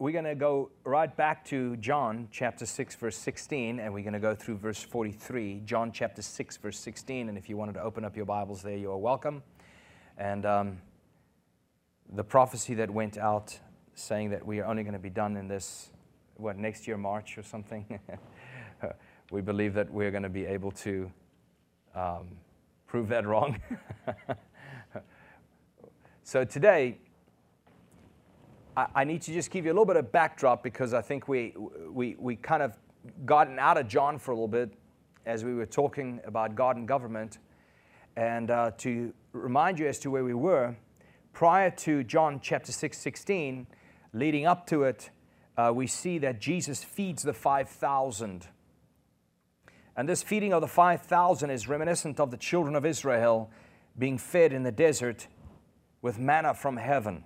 we're going to go right back to John chapter 6, verse 16, and we're going to go through verse 43. John chapter 6, verse 16. And if you wanted to open up your Bibles there, you are welcome. And um, the prophecy that went out saying that we are only going to be done in this, what, next year, March or something, we believe that we're going to be able to um, prove that wrong. so today, I, need to just give you a little bit of backdrop because I think we, we, we kind of gotten out of John for a little bit as we were talking about God and government. And uh, to remind you as to where we were, prior to John chapter 6, 16, leading up to it, uh, we see that Jesus feeds the 5,000. And this feeding of the 5,000 is reminiscent of the children of Israel being fed in the desert with manna from heaven.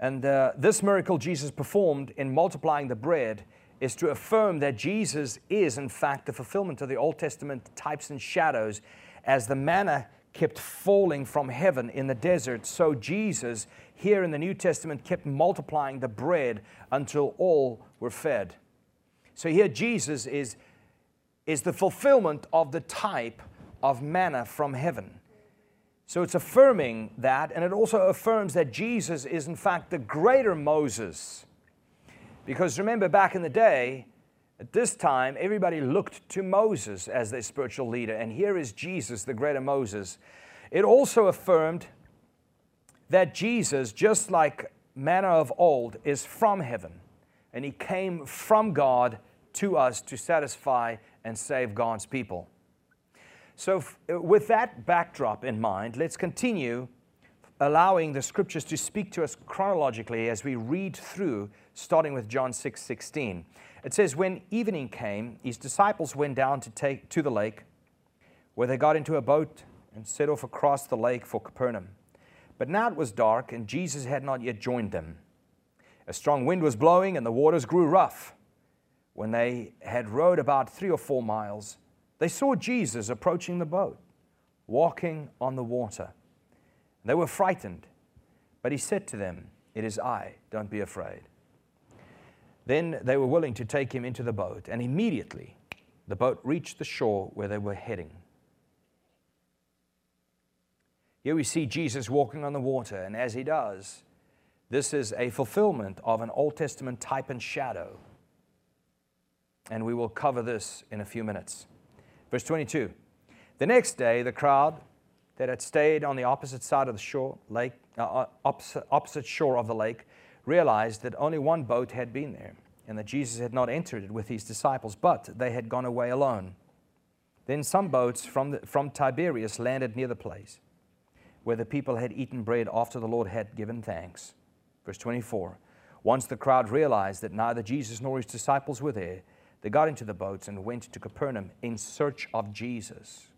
And uh, this miracle Jesus performed in multiplying the bread is to affirm that Jesus is, in fact, the fulfillment of the Old Testament types and shadows. As the manna kept falling from heaven in the desert, so Jesus, here in the New Testament, kept multiplying the bread until all were fed. So here, Jesus is, is the fulfillment of the type of manna from heaven. So it's affirming that, and it also affirms that Jesus is, in fact, the greater Moses. Because remember, back in the day, at this time, everybody looked to Moses as their spiritual leader, and here is Jesus, the greater Moses. It also affirmed that Jesus, just like manna of old, is from heaven, and he came from God to us to satisfy and save God's people. So, uh, with that backdrop in mind, let's continue allowing the scriptures to speak to us chronologically as we read through, starting with John 6 16. It says, When evening came, his disciples went down to, take, to the lake, where they got into a boat and set off across the lake for Capernaum. But now it was dark, and Jesus had not yet joined them. A strong wind was blowing, and the waters grew rough. When they had rowed about three or four miles, they saw Jesus approaching the boat, walking on the water. They were frightened, but he said to them, It is I, don't be afraid. Then they were willing to take him into the boat, and immediately the boat reached the shore where they were heading. Here we see Jesus walking on the water, and as he does, this is a fulfillment of an Old Testament type and shadow. And we will cover this in a few minutes. Verse 22 The next day, the crowd that had stayed on the opposite side of the shore, lake, uh, uh, opposite, opposite shore of the lake, realized that only one boat had been there, and that Jesus had not entered it with his disciples, but they had gone away alone. Then some boats from, the, from Tiberias landed near the place where the people had eaten bread after the Lord had given thanks. Verse 24 Once the crowd realized that neither Jesus nor his disciples were there, they got into the boats and went to Capernaum in search of Jesus.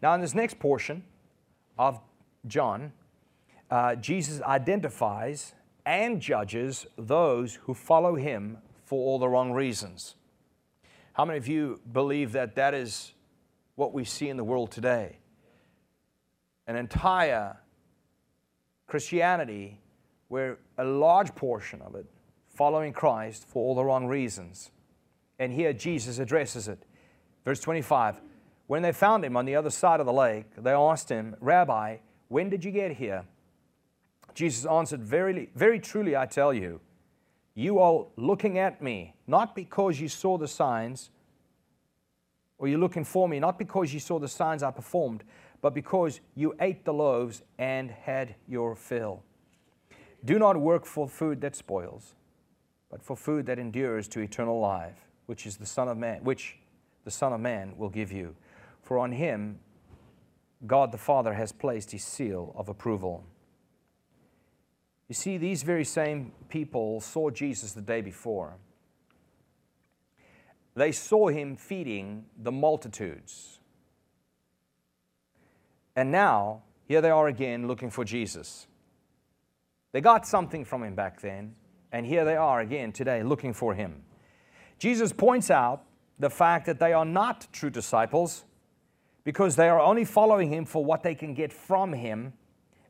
Now, in this next portion of John, uh, Jesus identifies and judges those who follow him for all the wrong reasons. How many of you believe that that is what we see in the world today? An entire Christianity where a large portion of it following Christ for all the wrong reasons. And here Jesus addresses it. Verse 25 When they found him on the other side of the lake, they asked him, Rabbi, when did you get here? Jesus answered, Very, very truly, I tell you, you are looking at me, not because you saw the signs, or you're looking for me, not because you saw the signs I performed, but because you ate the loaves and had your fill. Do not work for food that spoils but for food that endures to eternal life, which is the Son of Man, which the Son of Man will give you. For on him God the Father has placed his seal of approval. You see, these very same people saw Jesus the day before. They saw him feeding the multitudes. And now, here they are again looking for Jesus. They got something from him back then, and here they are again today looking for him. Jesus points out the fact that they are not true disciples because they are only following him for what they can get from him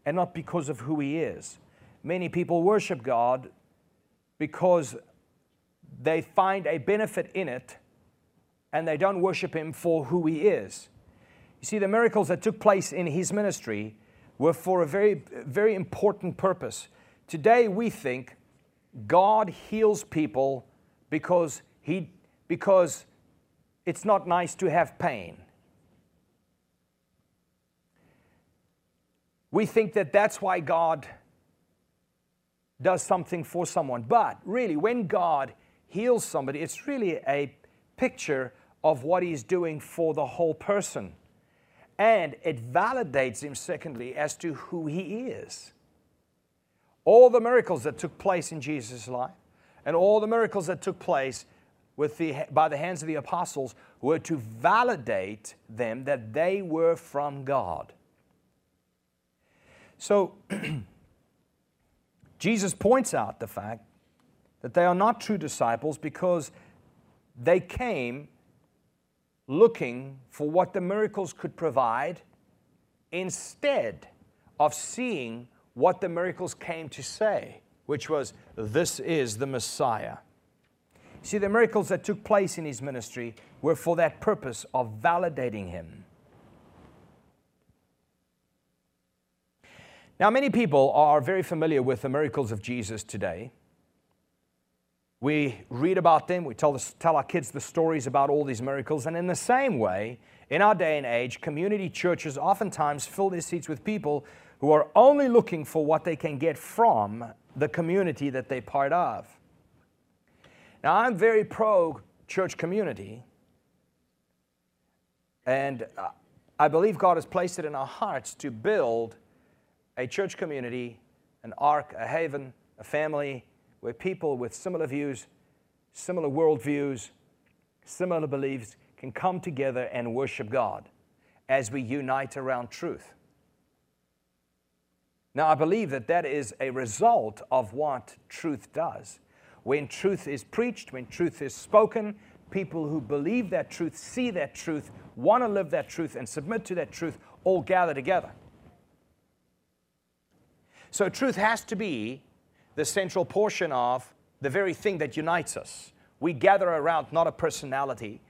and not because of who he is. many people worship God because they find a benefit in it and they don't worship Him for who He is. You see, the miracles that took place in His ministry were for a very, very important purpose. Today, we think God heals people because, he, because it's not nice to have pain. We think that that's why God does something for someone. But really, when God heals somebody, it's really a picture of what He's doing for the whole person. And it validates Him, secondly, as to who He is. All the miracles that took place in Jesus' life and all the miracles that took place with the, by the hands of the apostles were to validate them that they were from God. So, Jesus points out the fact that they are not true disciples because they came looking for what the miracles could provide instead of seeing what the miracles came to say, which was, This is the Messiah. See, the miracles that took place in his ministry were for that purpose of validating him. Now, many people are very familiar with the miracles of Jesus today. We read about them, we tell, tell our kids the stories about all these miracles, and in the same way, in our day and age, community churches oftentimes fill their seats with people who are only looking for what they can get from the community that they're part of. Now, I'm very pro church community, and uh, I believe God has placed it in our hearts to build a church community, an ark, a haven, a family where people with similar views, similar worldviews, similar beliefs can come together and worship God as we unite around truth. Now, I believe that that is a result of what truth does. When truth is preached, when truth is spoken, people who believe that truth, see that truth, want to live that truth, and submit to that truth all gather together. So, truth has to be the central portion of the very thing that unites us. We gather around not a personality,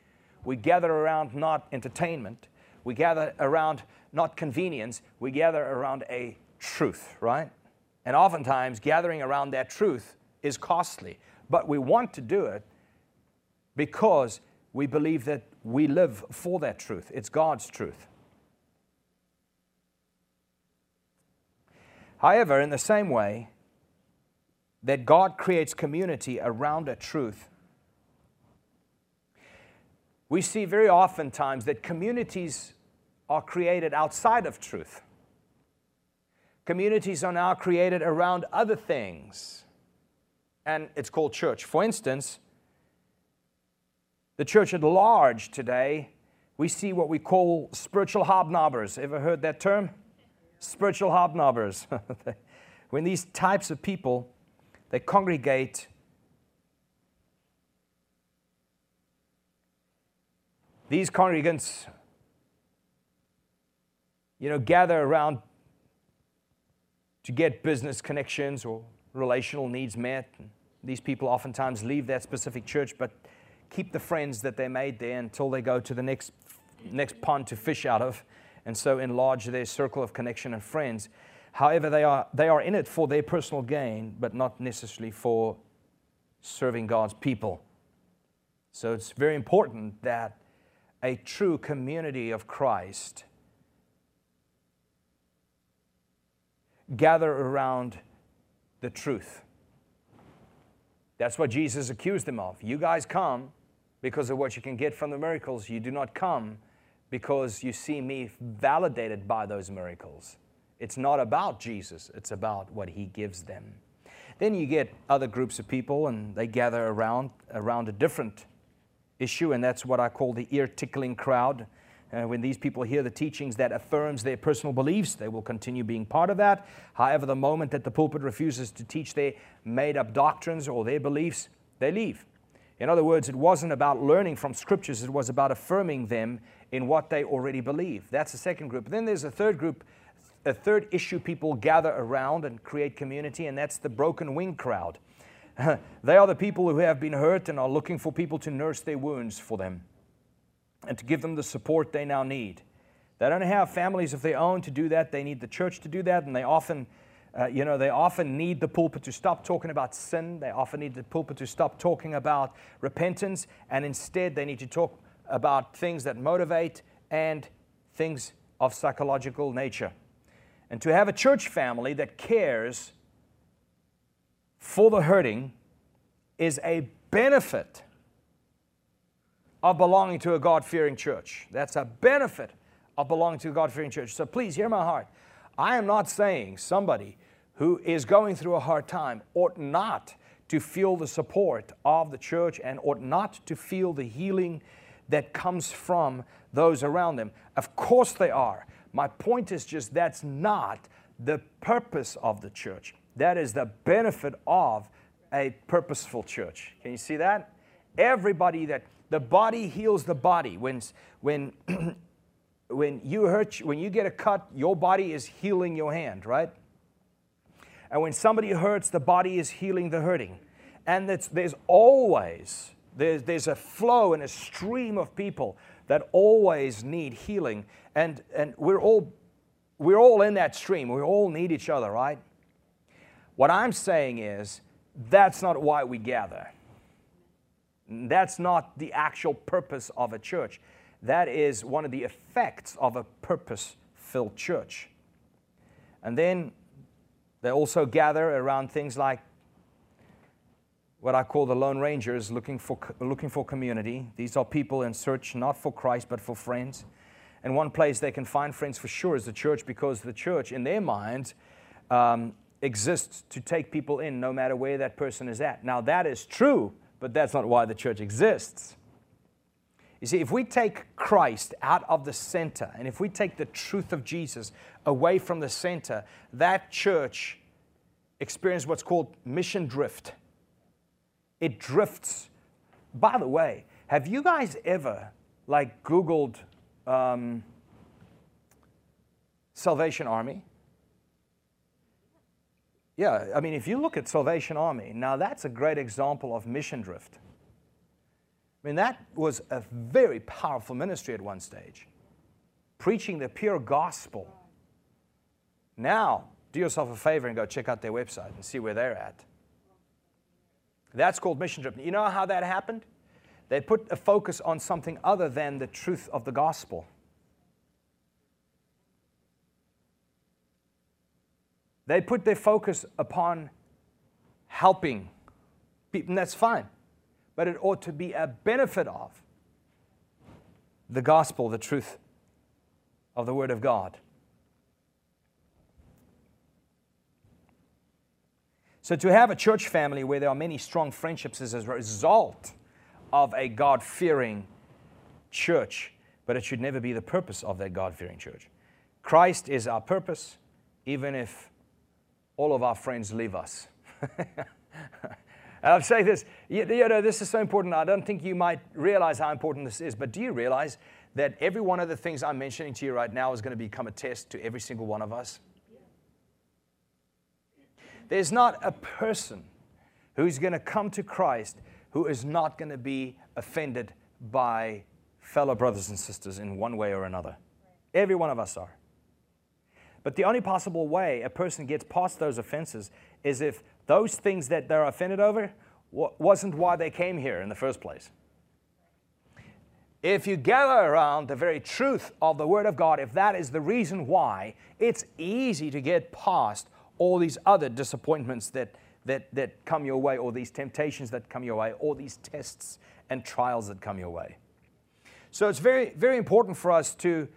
we gather around not entertainment, we gather around not convenience, we gather around a truth, right? And oftentimes, gathering around that truth is costly, but we want to do it because we believe that we live for that truth. It's God's truth. However, in the same way that God creates community around a truth, we see very oftentimes that communities are created outside of truth. Communities are now created around other things, and it's called church. For instance, the church at large today, we see what we call spiritual hobnobbers. Ever heard that term? spiritual hobnobbers. when these types of people they congregate these congregants you know gather around to get business connections or relational needs met these people oftentimes leave that specific church but keep the friends that they made there until they go to the next next pond to fish out of and so enlarge their circle of connection and friends. However, they are, they are in it for their personal gain, but not necessarily for serving God's people. So it's very important that a true community of Christ gather around the truth. That's what Jesus accused them of. You guys come because of what you can get from the miracles. You do not come because you see me validated by those miracles. It's not about Jesus, it's about what he gives them. Then you get other groups of people and they gather around around a different issue, and that's what I call the ear tickling crowd. Uh, when these people hear the teachings that affirms their personal beliefs, they will continue being part of that. However, the moment that the pulpit refuses to teach their made up doctrines or their beliefs, they leave. In other words, it wasn't about learning from scriptures, it was about affirming them in what they already believe. That's the second group. Then there's a third group a third issue people gather around and create community, and that's the broken wing crowd. they are the people who have been hurt and are looking for people to nurse their wounds for them and to give them the support they now need. They don't have families of their own to do that. They need the church to do that, and they often, uh, you know, they often need the pulpit to stop talking about sin. They often need the pulpit to stop talking about repentance, and instead they need to talk about things that motivate and things of psychological nature. And to have a church family that cares for the hurting is a benefit of belonging to a God fearing church. That's a benefit of belonging to a God fearing church. So please hear my heart. I am not saying somebody who is going through a hard time ought not to feel the support of the church and ought not to feel the healing that comes from those around them. Of course they are. My point is just that's not the purpose of the church. That is the benefit of a purposeful church. Can you see that? Everybody that the body heals the body. When, when, when you hurt, when you get a cut, your body is healing your hand, right? And when somebody hurts, the body is healing the hurting. And there's always, there's, there's a flow and a stream of people that always need healing. And, and we're, all, we're all in that stream. We all need each other, right? What I'm saying is, that's not why we gather. That's not the actual purpose of a church. That is one of the effects of a purpose filled church. And then they also gather around things like what I call the Lone Rangers looking for, looking for community. These are people in search not for Christ but for friends. And one place they can find friends for sure is the church because the church, in their minds, um, exists to take people in no matter where that person is at. Now, that is true but that's not why the church exists. You see, if we take Christ out of the center and if we take the truth of Jesus away from the center, that church experiences what's called mission drift. It drifts. By the way, have you guys ever like Googled um, Salvation Army? Yeah, I mean, if you look at Salvation Army, now that's a great example of mission drift. I mean, that was a very powerful ministry at one stage, preaching the pure gospel. Now, do yourself a favor and go check out their website and see where they're at. That's called mission drift. You know how that happened? They put a focus on something other than the truth of the gospel. They put their focus upon helping people, and that's fine. But it ought to be a benefit of the gospel, the truth of the Word of God. So, to have a church family where there are many strong friendships is a result of a God fearing church, but it should never be the purpose of that God fearing church. Christ is our purpose, even if all of our friends leave us. I'll say this, you, you know, this is so important. I don't think you might realize how important this is, but do you realize that every one of the things I'm mentioning to you right now is going to become a test to every single one of us? There's not a person who's going to come to Christ who is not going to be offended by fellow brothers and sisters in one way or another. Every one of us are. But the only possible way a person gets past those offenses is if those things that they're offended over wasn't why they came here in the first place. If you gather around the very truth of the Word of God, if that is the reason why, it's easy to get past all these other disappointments that, that, that come your way, or these temptations that come your way, or these tests and trials that come your way. So it's very, very important for us to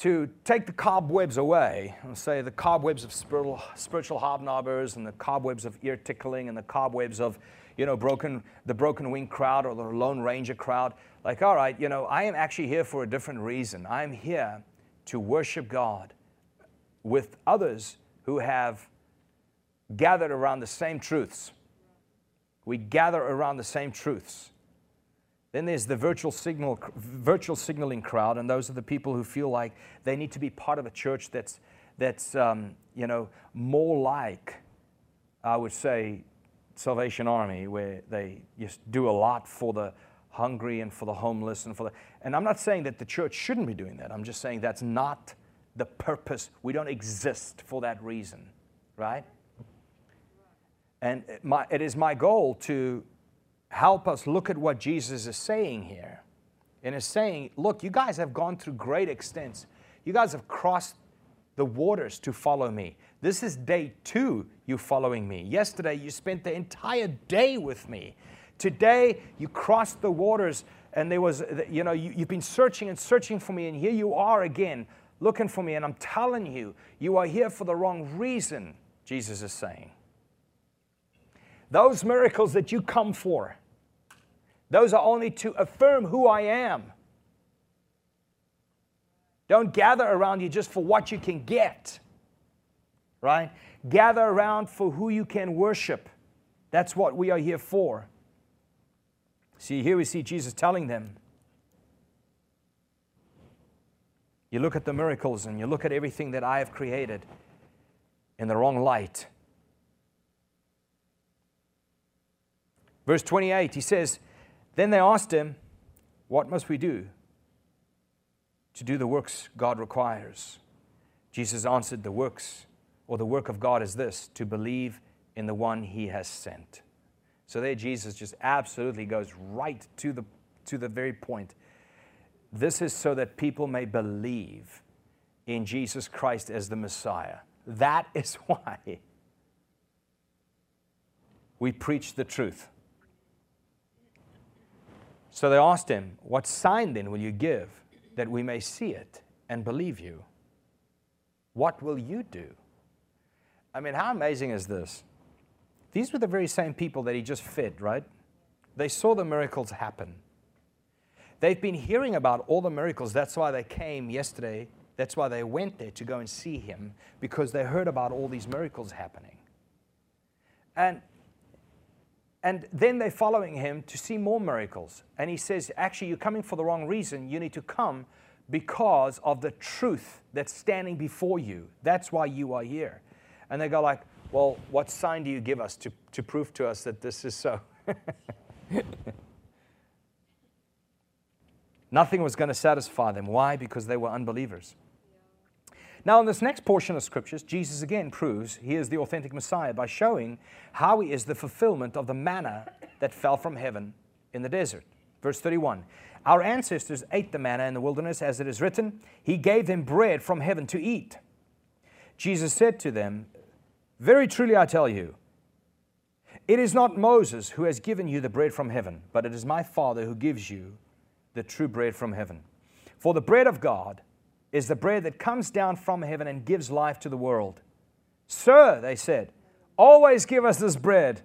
to take the cobwebs away, and say the cobwebs of spiritual, spiritual hobnobbers and the cobwebs of ear tickling and the cobwebs of, you know, broken, the broken wing crowd or the Lone Ranger crowd. Like, all right, you know, I am actually here for a different reason. I'm here to worship God with others who have gathered around the same truths. We gather around the same truths. Then there's the virtual signal, virtual signaling crowd, and those are the people who feel like they need to be part of a church that's that's um, you know more like, I would say, Salvation Army, where they just do a lot for the hungry and for the homeless and for the. And I'm not saying that the church shouldn't be doing that. I'm just saying that's not the purpose. We don't exist for that reason, right? And my, it is my goal to help us look at what Jesus is saying here. And is saying, look, you guys have gone through great extents. You guys have crossed the waters to follow me. This is day two, you following me. Yesterday, you spent the entire day with me. Today, you crossed the waters, and there was, you know, you, you've been searching and searching for me, and here you are again looking for me. And I'm telling you, you are here for the wrong reason, Jesus is saying. Those miracles that you come for, those are only to affirm who I am. Don't gather around you just for what you can get, right? Gather around for who you can worship. That's what we are here for. See, here we see Jesus telling them. You look at the miracles and you look at everything that I have created in the wrong light. Verse 28, he says, Then they asked him, What must we do to do the works God requires? Jesus answered, The works or the work of God is this to believe in the one he has sent. So there, Jesus just absolutely goes right to the, to the very point. This is so that people may believe in Jesus Christ as the Messiah. That is why we preach the truth. So they asked him, What sign then will you give that we may see it and believe you? What will you do? I mean, how amazing is this? These were the very same people that he just fed, right? They saw the miracles happen. They've been hearing about all the miracles. That's why they came yesterday. That's why they went there to go and see him, because they heard about all these miracles happening. And and then they're following him to see more miracles. And he says, Actually, you're coming for the wrong reason. You need to come because of the truth that's standing before you. That's why you are here. And they go like, Well, what sign do you give us to, to prove to us that this is so? Nothing was going to satisfy them. Why? Because they were unbelievers. Now, in this next portion of scriptures, Jesus again proves he is the authentic Messiah by showing how he is the fulfillment of the manna that fell from heaven in the desert. Verse 31 Our ancestors ate the manna in the wilderness, as it is written, He gave them bread from heaven to eat. Jesus said to them, Very truly I tell you, it is not Moses who has given you the bread from heaven, but it is my Father who gives you the true bread from heaven. For the bread of God is the bread that comes down from heaven and gives life to the world. Sir, they said, always give us this bread.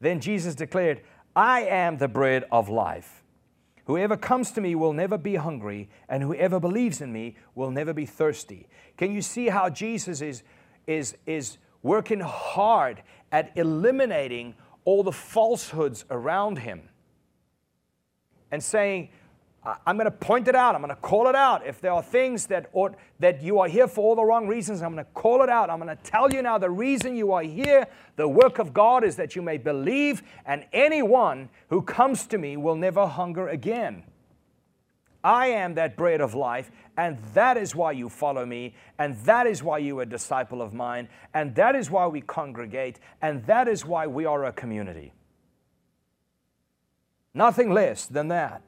Then Jesus declared, I am the bread of life. Whoever comes to me will never be hungry, and whoever believes in me will never be thirsty. Can you see how Jesus is, is, is working hard at eliminating all the falsehoods around him and saying, I'm going to point it out. I'm going to call it out. If there are things that ought, that you are here for all the wrong reasons, I'm going to call it out. I'm going to tell you now the reason you are here. The work of God is that you may believe, and anyone who comes to me will never hunger again. I am that bread of life, and that is why you follow me, and that is why you are a disciple of mine, and that is why we congregate, and that is why we are a community. Nothing less than that.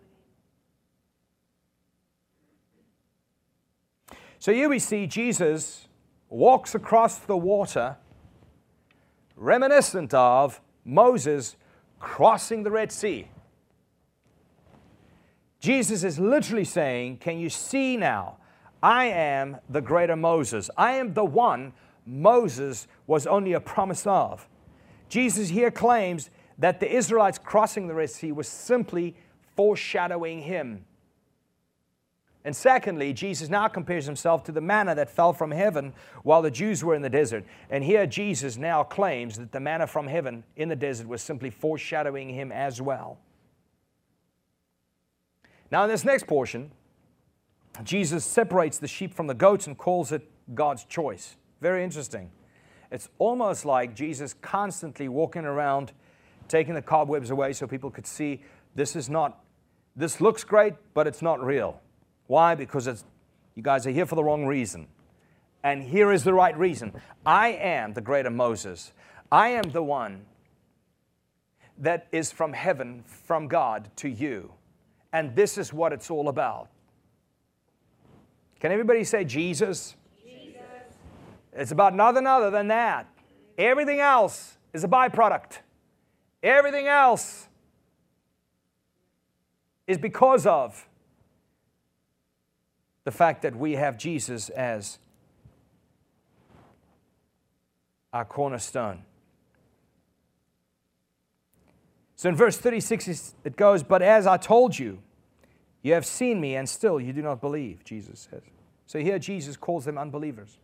So here we see Jesus walks across the water, reminiscent of Moses crossing the Red Sea. Jesus is literally saying, Can you see now? I am the greater Moses. I am the one Moses was only a promise of. Jesus here claims that the Israelites crossing the Red Sea was simply foreshadowing him. And secondly, Jesus now compares himself to the manna that fell from heaven while the Jews were in the desert. And here Jesus now claims that the manna from heaven in the desert was simply foreshadowing him as well. Now, in this next portion, Jesus separates the sheep from the goats and calls it God's choice. Very interesting. It's almost like Jesus constantly walking around, taking the cobwebs away so people could see this is not, this looks great, but it's not real. Why? Because it's, you guys are here for the wrong reason. And here is the right reason. I am the greater Moses. I am the one that is from heaven, from God to you. And this is what it's all about. Can everybody say Jesus? Jesus. It's about nothing other than that. Everything else is a byproduct. Everything else is because of the fact that we have Jesus as our cornerstone. So in verse 36, it goes, But as I told you, you have seen me, and still you do not believe, Jesus says. So here Jesus calls them unbelievers.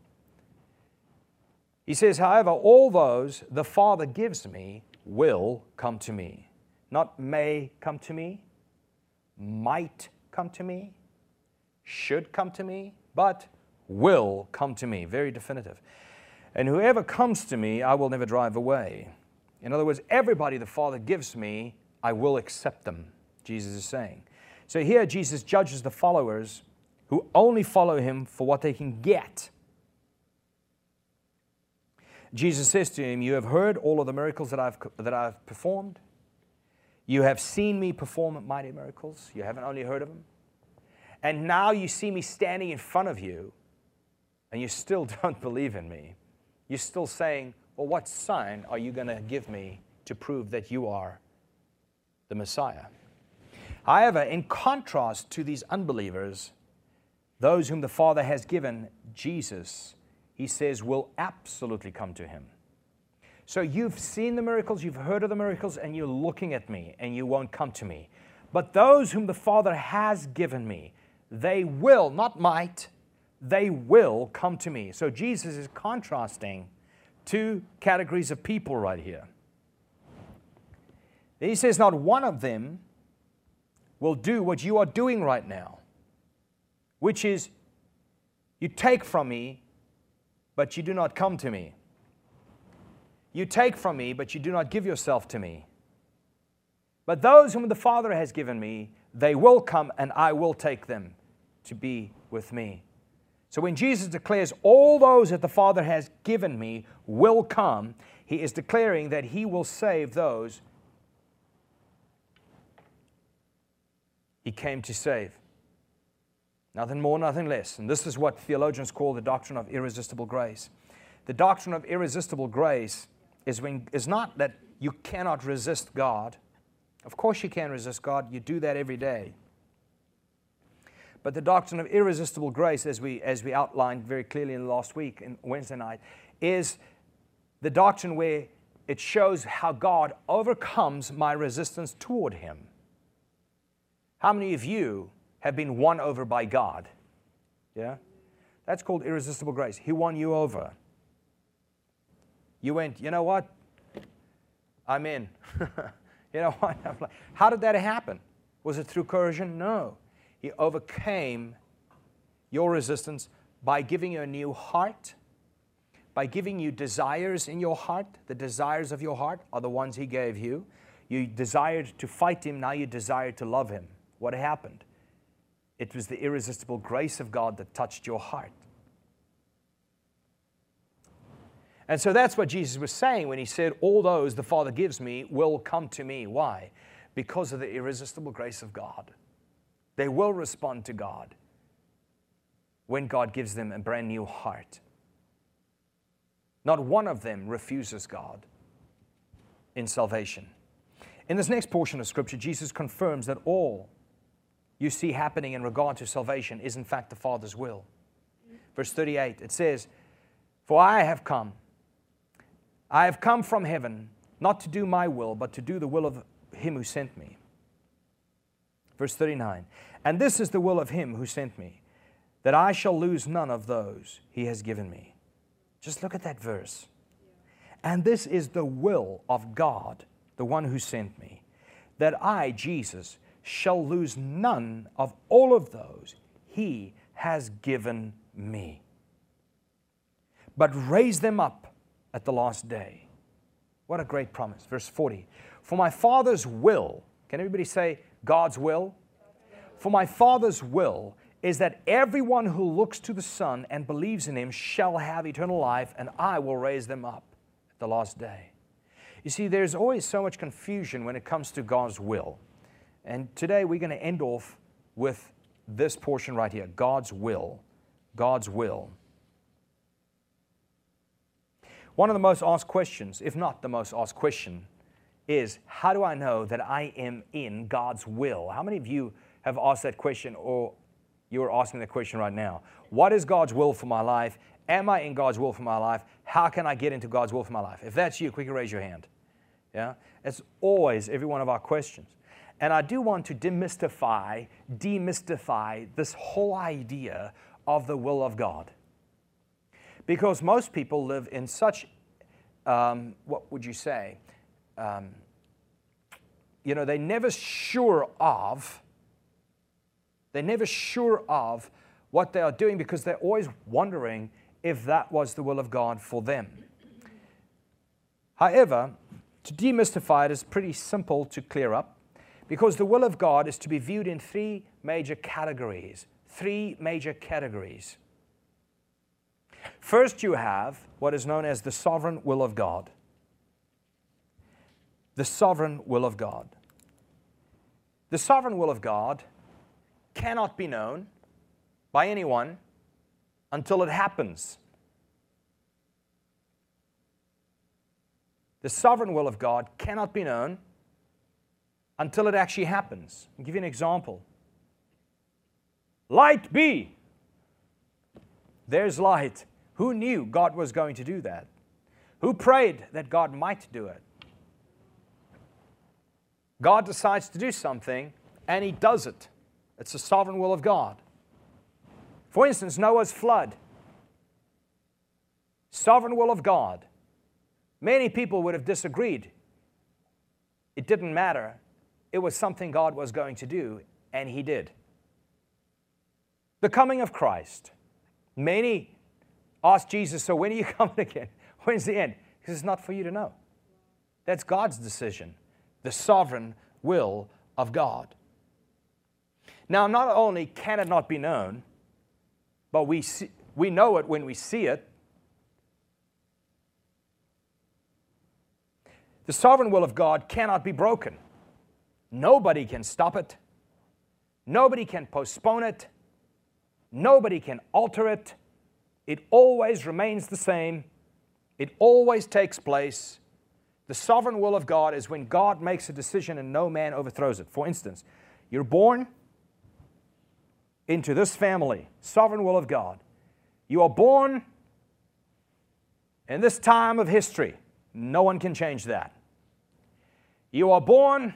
He says, However, all those the Father gives me will come to me. Not may come to me, might come to me, should come to me, but will come to me. Very definitive. And whoever comes to me, I will never drive away. In other words, everybody the Father gives me, I will accept them, Jesus is saying. So here, Jesus judges the followers who only follow him for what they can get. Jesus says to him, You have heard all of the miracles that I've, that I've performed. You have seen me perform mighty miracles. You haven't only heard of them. And now you see me standing in front of you, and you still don't believe in me. You're still saying, Well, what sign are you going to give me to prove that you are the Messiah? However, in contrast to these unbelievers, those whom the Father has given Jesus, he says, will absolutely come to him. So you've seen the miracles, you've heard of the miracles, and you're looking at me, and you won't come to me. But those whom the Father has given me, they will, not might, they will come to me. So Jesus is contrasting two categories of people right here. He says, Not one of them will do what you are doing right now, which is you take from me, but you do not come to me. You take from me, but you do not give yourself to me. But those whom the Father has given me, they will come, and I will take them to be with me. So when Jesus declares, All those that the Father has given me will come, he is declaring that he will save those he came to save. Nothing more, nothing less. And this is what theologians call the doctrine of irresistible grace. The doctrine of irresistible grace is, when, is not that you cannot resist God. Of course, you can resist God, you do that every day. But the doctrine of irresistible grace, as we, as we outlined very clearly in last week, in Wednesday night, is the doctrine where it shows how God overcomes my resistance toward Him. How many of you have been won over by God? Yeah? That's called irresistible grace. He won you over. You went, you know what? I'm in. you know what? How did that happen? Was it through coercion? No. He overcame your resistance by giving you a new heart, by giving you desires in your heart. The desires of your heart are the ones He gave you. You desired to fight Him, now you desire to love Him. What happened? It was the irresistible grace of God that touched your heart. And so that's what Jesus was saying when he said, All those the Father gives me will come to me. Why? Because of the irresistible grace of God. They will respond to God when God gives them a brand new heart. Not one of them refuses God in salvation. In this next portion of Scripture, Jesus confirms that all you see happening in regard to salvation is, in fact, the Father's will. Verse 38, it says, For I have come, I have come from heaven, not to do my will, but to do the will of Him who sent me. Verse 39 And this is the will of him who sent me, that I shall lose none of those he has given me. Just look at that verse. And this is the will of God, the one who sent me, that I, Jesus, shall lose none of all of those he has given me, but raise them up at the last day. What a great promise. Verse 40 For my Father's will, can everybody say God's will? For my Father's will is that everyone who looks to the Son and believes in him shall have eternal life, and I will raise them up at the last day. You see, there's always so much confusion when it comes to God's will. And today we're going to end off with this portion right here God's will. God's will. One of the most asked questions, if not the most asked question, is how do I know that I am in God's will? How many of you have asked that question or you are asking that question right now? What is God's will for my life? Am I in God's will for my life? How can I get into God's will for my life? If that's you, quickly raise your hand. Yeah? It's always every one of our questions. And I do want to demystify, demystify this whole idea of the will of God. Because most people live in such, um, what would you say? Um, you know, they're never sure of, they're never sure of what they are doing because they're always wondering if that was the will of God for them. However, to demystify it is pretty simple to clear up because the will of God is to be viewed in three major categories. Three major categories. First, you have what is known as the sovereign will of God. The sovereign will of God. The sovereign will of God cannot be known by anyone until it happens. The sovereign will of God cannot be known until it actually happens. I'll give you an example. Light be. There's light. Who knew God was going to do that? Who prayed that God might do it? God decides to do something and He does it. It's the sovereign will of God. For instance, Noah's flood. Sovereign will of God. Many people would have disagreed. It didn't matter. It was something God was going to do, and He did. The coming of Christ. Many asked Jesus, So when are you coming again? When's the end? Because it's not for you to know. That's God's decision, the sovereign will of God. Now, not only can it not be known, but we, see, we know it when we see it, The sovereign will of God cannot be broken. Nobody can stop it. Nobody can postpone it. Nobody can alter it. It always remains the same. It always takes place. The sovereign will of God is when God makes a decision and no man overthrows it. For instance, you're born into this family, sovereign will of God. You are born in this time of history. No one can change that. You are born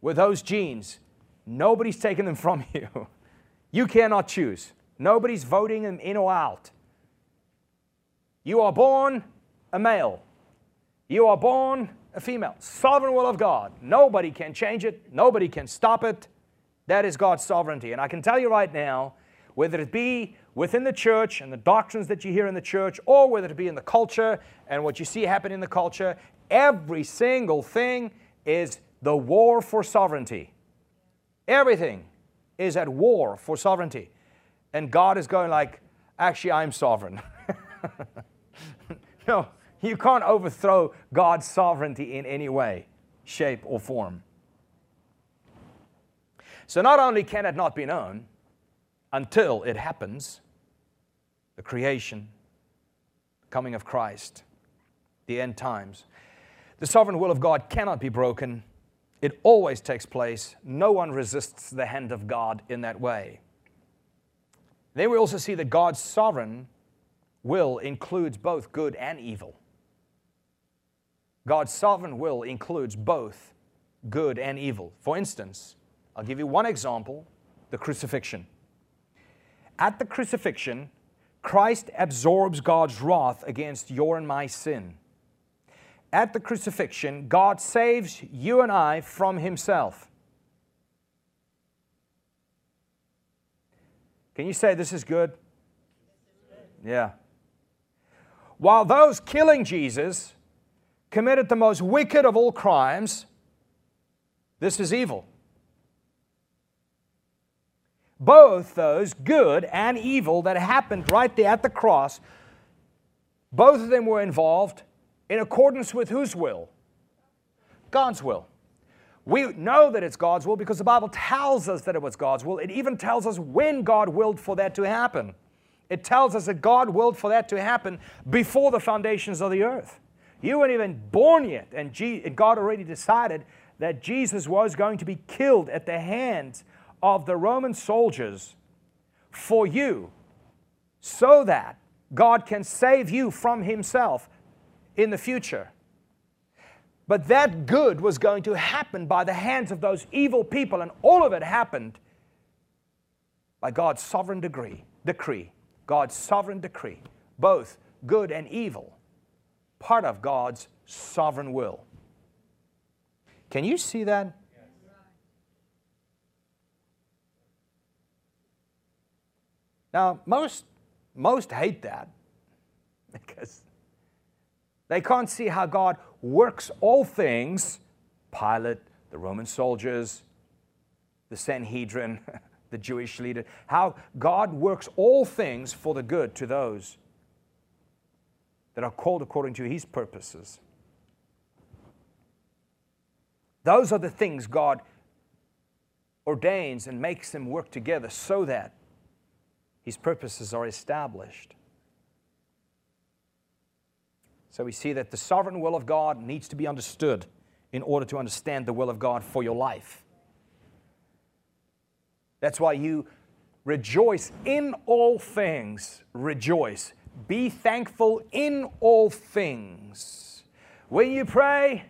with those genes. Nobody's taking them from you. You cannot choose. Nobody's voting them in or out. You are born a male. You are born a female. Sovereign will of God. Nobody can change it. Nobody can stop it. That is God's sovereignty. And I can tell you right now, whether it be within the church and the doctrines that you hear in the church, or whether it be in the culture and what you see happen in the culture, every single thing is the war for sovereignty. Everything is at war for sovereignty. And God is going like, actually, I'm sovereign. no, you can't overthrow God's sovereignty in any way, shape, or form. So not only can it not be known until it happens, the creation, coming of Christ, the end times. The sovereign will of God cannot be broken. It always takes place. No one resists the hand of God in that way. Then we also see that God's sovereign will includes both good and evil. God's sovereign will includes both good and evil. For instance, I'll give you one example the crucifixion. At the crucifixion, Christ absorbs God's wrath against your and my sin. At the crucifixion, God saves you and I from Himself. Can you say this is good? Yeah. While those killing Jesus committed the most wicked of all crimes, this is evil. Both those good and evil that happened right there at the cross, both of them were involved in accordance with whose will? God's will. We know that it's God's will because the Bible tells us that it was God's will. It even tells us when God willed for that to happen. It tells us that God willed for that to happen before the foundations of the earth. You weren't even born yet, and God already decided that Jesus was going to be killed at the hands of the Roman soldiers for you so that God can save you from Himself in the future. But that good was going to happen by the hands of those evil people, and all of it happened by God's sovereign decree. decree. God's sovereign decree, both good and evil, part of God's sovereign will. Can you see that? Now, most, most hate that because they can't see how God works all things Pilate, the Roman soldiers, the Sanhedrin, the Jewish leader, how God works all things for the good to those that are called according to his purposes. Those are the things God ordains and makes them work together so that his purposes are established. So we see that the sovereign will of God needs to be understood in order to understand the will of God for your life. That's why you rejoice in all things. Rejoice. Be thankful in all things. When you pray,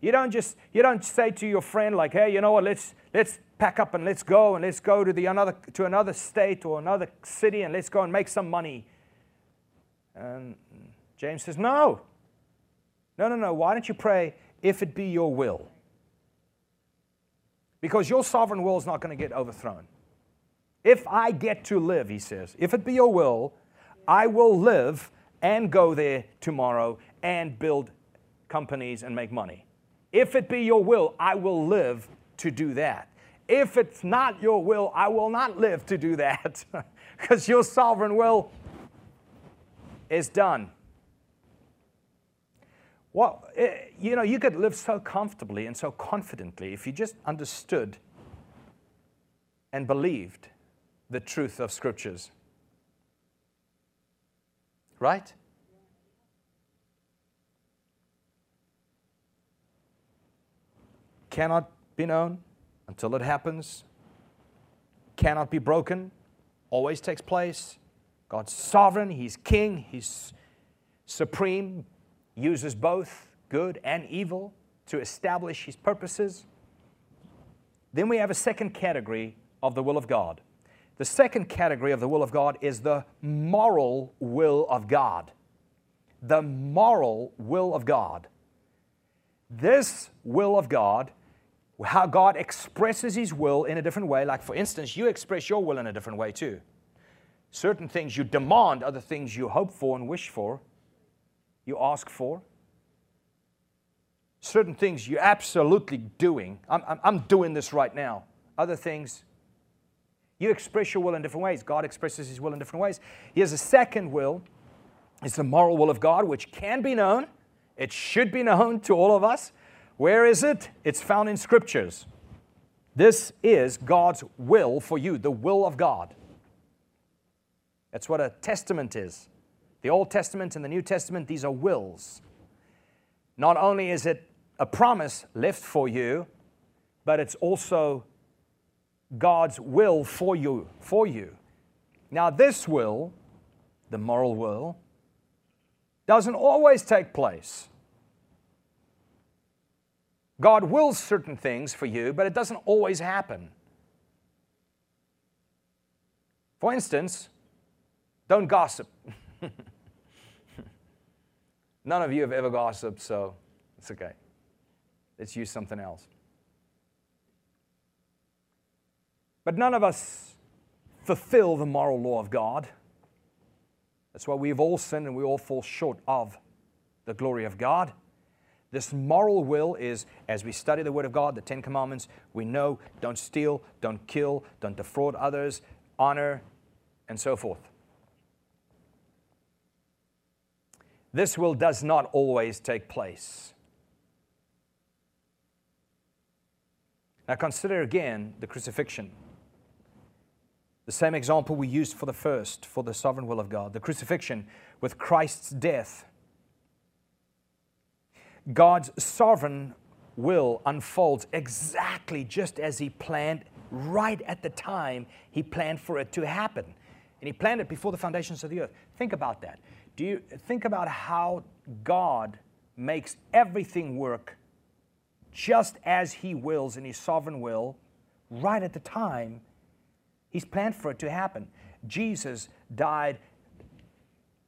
you don't just you don't say to your friend like, "Hey, you know what? Let's let's pack up and let's go and let's go to the another to another state or another city and let's go and make some money." And James says, No. No, no, no. Why don't you pray, if it be your will? Because your sovereign will is not going to get overthrown. If I get to live, he says, if it be your will, I will live and go there tomorrow and build companies and make money. If it be your will, I will live to do that. If it's not your will, I will not live to do that because your sovereign will is done. Well, eh, you know, you could live so comfortably and so confidently if you just understood and believed the truth of scriptures. Right? Cannot be known until it happens, cannot be broken, always takes place. God's sovereign, He's king, He's supreme, uses both good and evil to establish his purposes. Then we have a second category of the will of God. The second category of the will of God is the moral will of God. The moral will of God. This will of God, how God expresses His will in a different way, like for instance, you express your will in a different way too. Certain things you demand, other things you hope for and wish for you ask for, certain things you're absolutely doing. I'm, I'm, I'm doing this right now. Other things, you express your will in different ways. God expresses His will in different ways. He has a second will. It's the moral will of God, which can be known. It should be known to all of us. Where is it? It's found in Scriptures. This is God's will for you, the will of God. That's what a testament is. The Old Testament and the New Testament, these are wills. Not only is it a promise left for you, but it's also God's will for you, for you. Now, this will, the moral will, doesn't always take place. God wills certain things for you, but it doesn't always happen. For instance, don't gossip. None of you have ever gossiped, so it's okay. Let's use something else. But none of us fulfill the moral law of God. That's why we've all sinned and we all fall short of the glory of God. This moral will is, as we study the Word of God, the Ten Commandments, we know don't steal, don't kill, don't defraud others, honor, and so forth. This will does not always take place. Now consider again the crucifixion. The same example we used for the first, for the sovereign will of God, the crucifixion with Christ's death. God's sovereign will unfolds exactly just as He planned right at the time He planned for it to happen. And He planned it before the foundations of the earth. Think about that. Do you think about how God makes everything work just as He wills in His sovereign will, right at the time He's planned for it to happen. Jesus died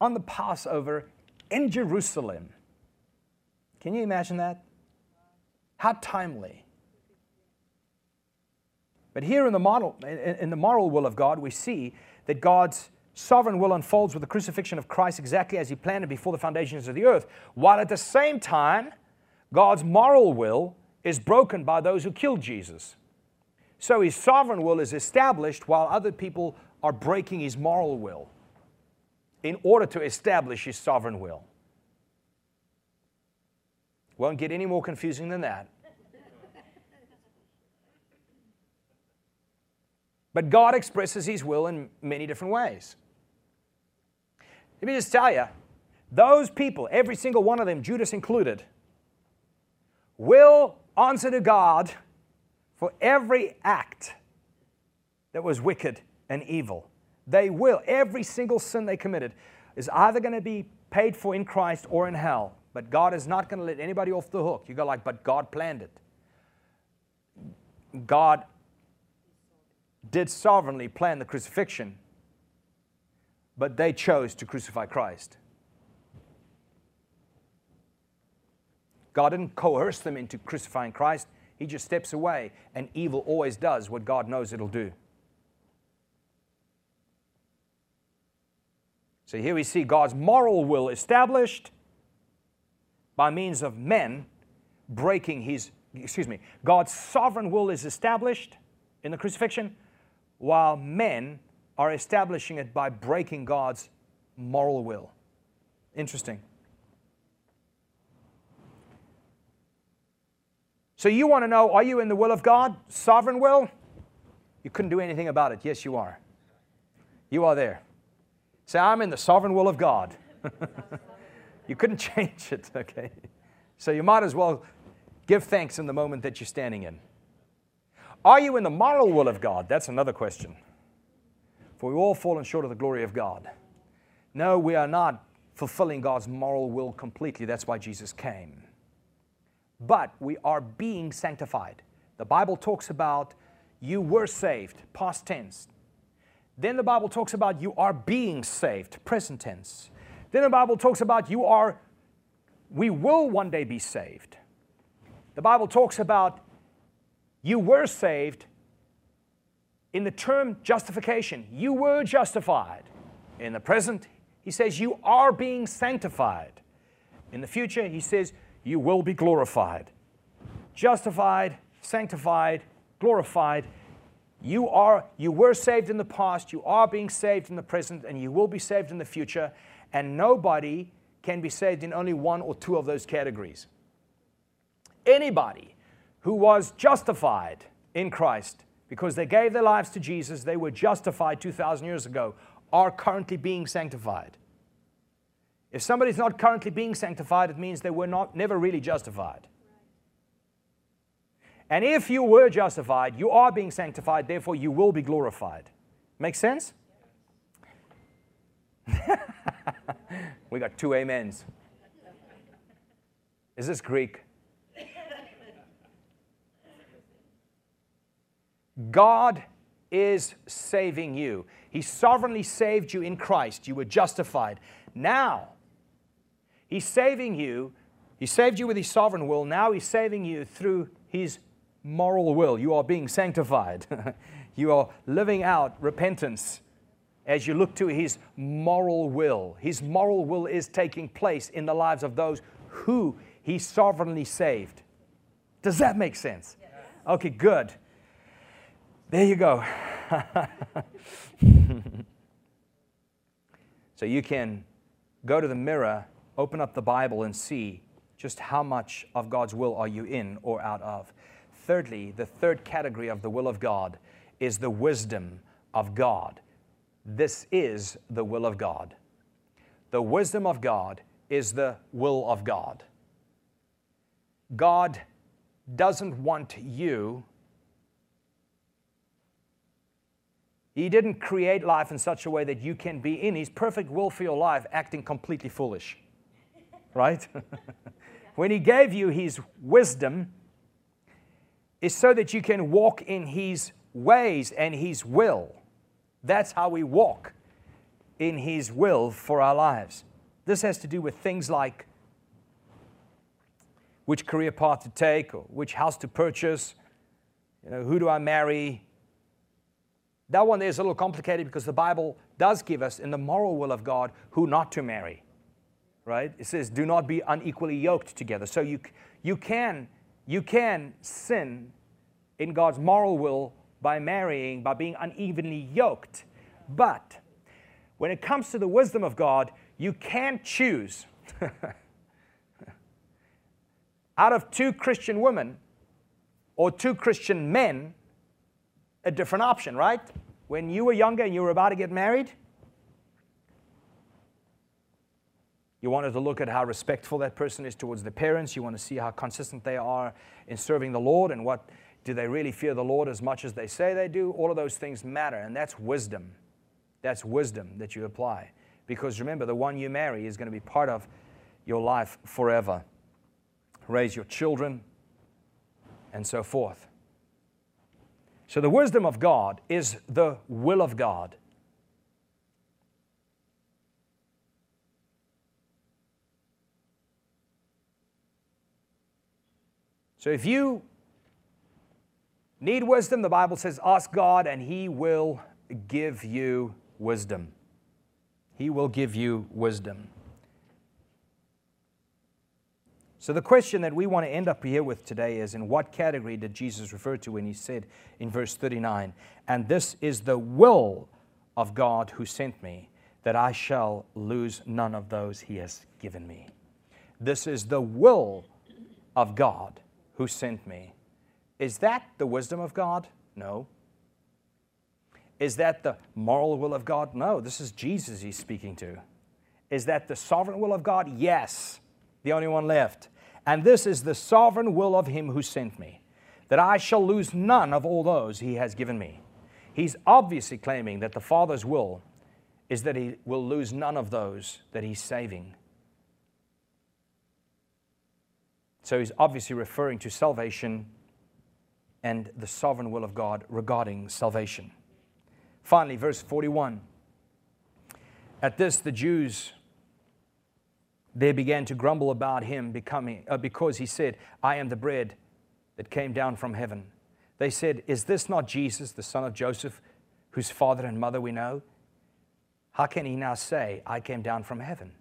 on the Passover in Jerusalem. Can you imagine that? How timely. But here in the, model, in the moral will of God, we see that God's sovereign will unfolds with the crucifixion of Christ exactly as He planned it before the foundations of the earth, while at the same time, God's moral will is broken by those who killed Jesus. So His sovereign will is established while other people are breaking His moral will in order to establish His sovereign will. Won't get any more confusing than that. But God expresses His will in many different ways. Let me just tell you, those people, every single one of them, Judas included, will answer to God for every act that was wicked and evil. They will. Every single sin they committed is either going to be paid for in Christ or in hell. But God is not going to let anybody off the hook. You go like, but God planned it. God did sovereignly plan the crucifixion, but they chose to crucify Christ. God didn't coerce them into crucifying Christ. He just steps away, and evil always does what God knows it'll do. So here we see God's moral will established by means of men breaking his, excuse me, God's sovereign will is established in the crucifixion, while men are establishing it by breaking God's moral will. Interesting. So you want to know are you in the will of God, sovereign will? You couldn't do anything about it. Yes, you are. You are there. Say, I'm in the sovereign will of God. you couldn't change it, okay? So you might as well give thanks in the moment that you're standing in. Are you in the moral will of God? That's another question. For we've all fallen short of the glory of God. No, we are not fulfilling God's moral will completely. That's why Jesus came but we are being sanctified. The Bible talks about you were saved, past tense. Then the Bible talks about you are being saved, present tense. Then the Bible talks about you are, we will one day be saved. The Bible talks about you were saved in the term justification. You were justified. In the present, he says you are being sanctified. In the future, he says you will be glorified. Justified, sanctified, glorified. You are you were saved in the past, you are being saved in the present and you will be saved in the future and nobody can be saved in only one or two of those categories. Anybody who was justified in Christ because they gave their lives to Jesus, they were justified 2,000 years ago, are currently being sanctified. If somebody's not currently being sanctified, it means they were not, never really justified. And if you were justified, you are being sanctified, therefore you will be glorified. Make sense? we got two amens. Is this Greek? God is saving you. He sovereignly saved you in Christ. You were justified. Now, He's saving you. He saved you with His sovereign will. Now He's saving you through His moral will. You are being sanctified. You are living out repentance as you look to His moral will. His moral will is taking place in the lives of those who He sovereignly saved. Does that make sense? Okay, good. There you go. so you can go to the mirror, open up the Bible, and see just how much of God's will are you in or out of. Thirdly, the third category of the will of God is the wisdom of God. This is the will of God. The wisdom of God is the will of God. God doesn't want you. He didn't create life in such a way that you can be in His perfect will for your life acting completely foolish. Right? when He gave you His wisdom, is so that you can walk in His ways and His will. That's how we walk in His will for our lives. This has to do with things like which career path to take or which house to purchase, you know, who do I marry. That one there is a little complicated because the Bible does give us in the moral will of God who not to marry. Right? It says, do not be unequally yoked together. So you, you, can, you can sin in God's moral will by marrying, by being unevenly yoked. But when it comes to the wisdom of God, you can't choose out of two Christian women or two Christian men a different option, right? When you were younger and you were about to get married, you wanted to look at how respectful that person is towards the parents. You want to see how consistent they are in serving the Lord and what do they really fear the Lord as much as they say they do? All of those things matter, and that's wisdom. That's wisdom that you apply. Because remember, the one you marry is going to be part of your life forever. Raise your children, and so forth. So, the wisdom of God is the will of God. So, if you Need wisdom? The Bible says, ask God and He will give you wisdom. He will give you wisdom. So, the question that we want to end up here with today is in what category did Jesus refer to when he said in verse 39, And this is the will of God who sent me, that I shall lose none of those he has given me. This is the will of God who sent me. Is that the wisdom of God? No. Is that the moral will of God? No. This is Jesus he's speaking to. Is that the sovereign will of God? Yes. The only one left. And this is the sovereign will of him who sent me, that I shall lose none of all those he has given me. He's obviously claiming that the Father's will is that he will lose none of those that he's saving. So he's obviously referring to salvation and the sovereign will of God regarding salvation. Finally, verse 41. At this, the Jews they began to grumble about him becoming, uh, because he said, I am the bread that came down from heaven. They said, Is this not Jesus, the son of Joseph, whose father and mother we know? How can he now say, I came down from heaven?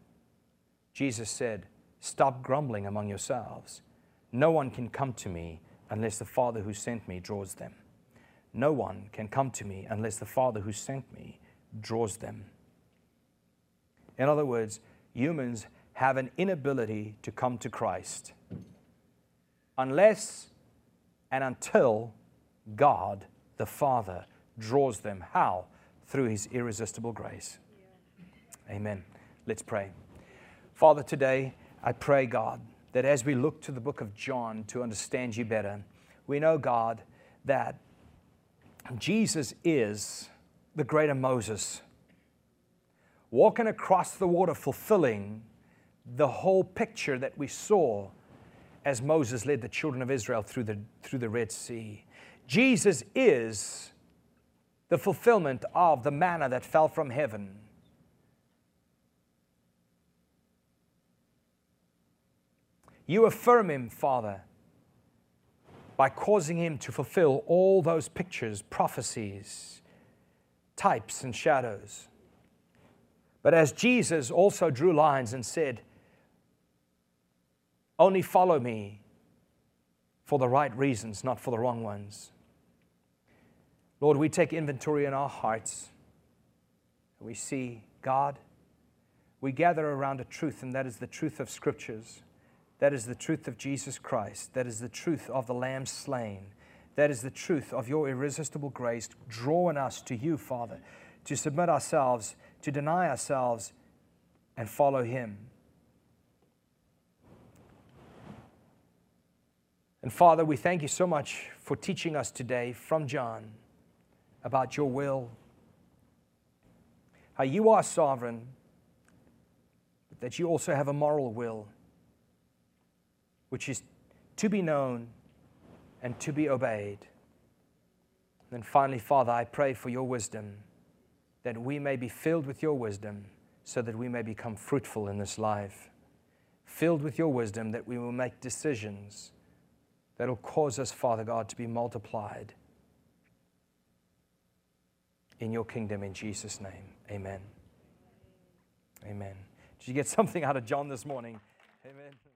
Jesus said, Stop grumbling among yourselves. No one can come to me unless the Father who sent me draws them. No one can come to me unless the Father who sent me draws them. In other words, humans have an inability to come to Christ unless and until God the Father draws them. How? Through His irresistible grace. Amen. Let's pray. Father, today I pray, God that as we look to the book of John to understand you better, we know, God, that Jesus is the greater Moses, walking across the water, fulfilling the whole picture that we saw as Moses led the children of Israel through the, through the Red Sea. Jesus is the fulfillment of the manna that fell from heaven You affirm him, Father, by causing him to fulfill all those pictures, prophecies, types, and shadows. But as Jesus also drew lines and said, Only follow me for the right reasons, not for the wrong ones. Lord, we take inventory in our hearts. We see God. We gather around a truth, and that is the truth of Scriptures. That is the truth of Jesus Christ. That is the truth of the Lamb slain. That is the truth of your irresistible grace, drawing us to you, Father, to submit ourselves, to deny ourselves, and follow Him. And Father, we thank you so much for teaching us today from John about your will, how you are sovereign, but that you also have a moral will which is to be known and to be obeyed. And then finally, Father, I pray for your wisdom, that we may be filled with your wisdom, so that we may become fruitful in this life. Filled with your wisdom, that we will make decisions that will cause us, Father God, to be multiplied in your kingdom in Jesus' name. Amen. Amen. Did you get something out of John this morning? Amen.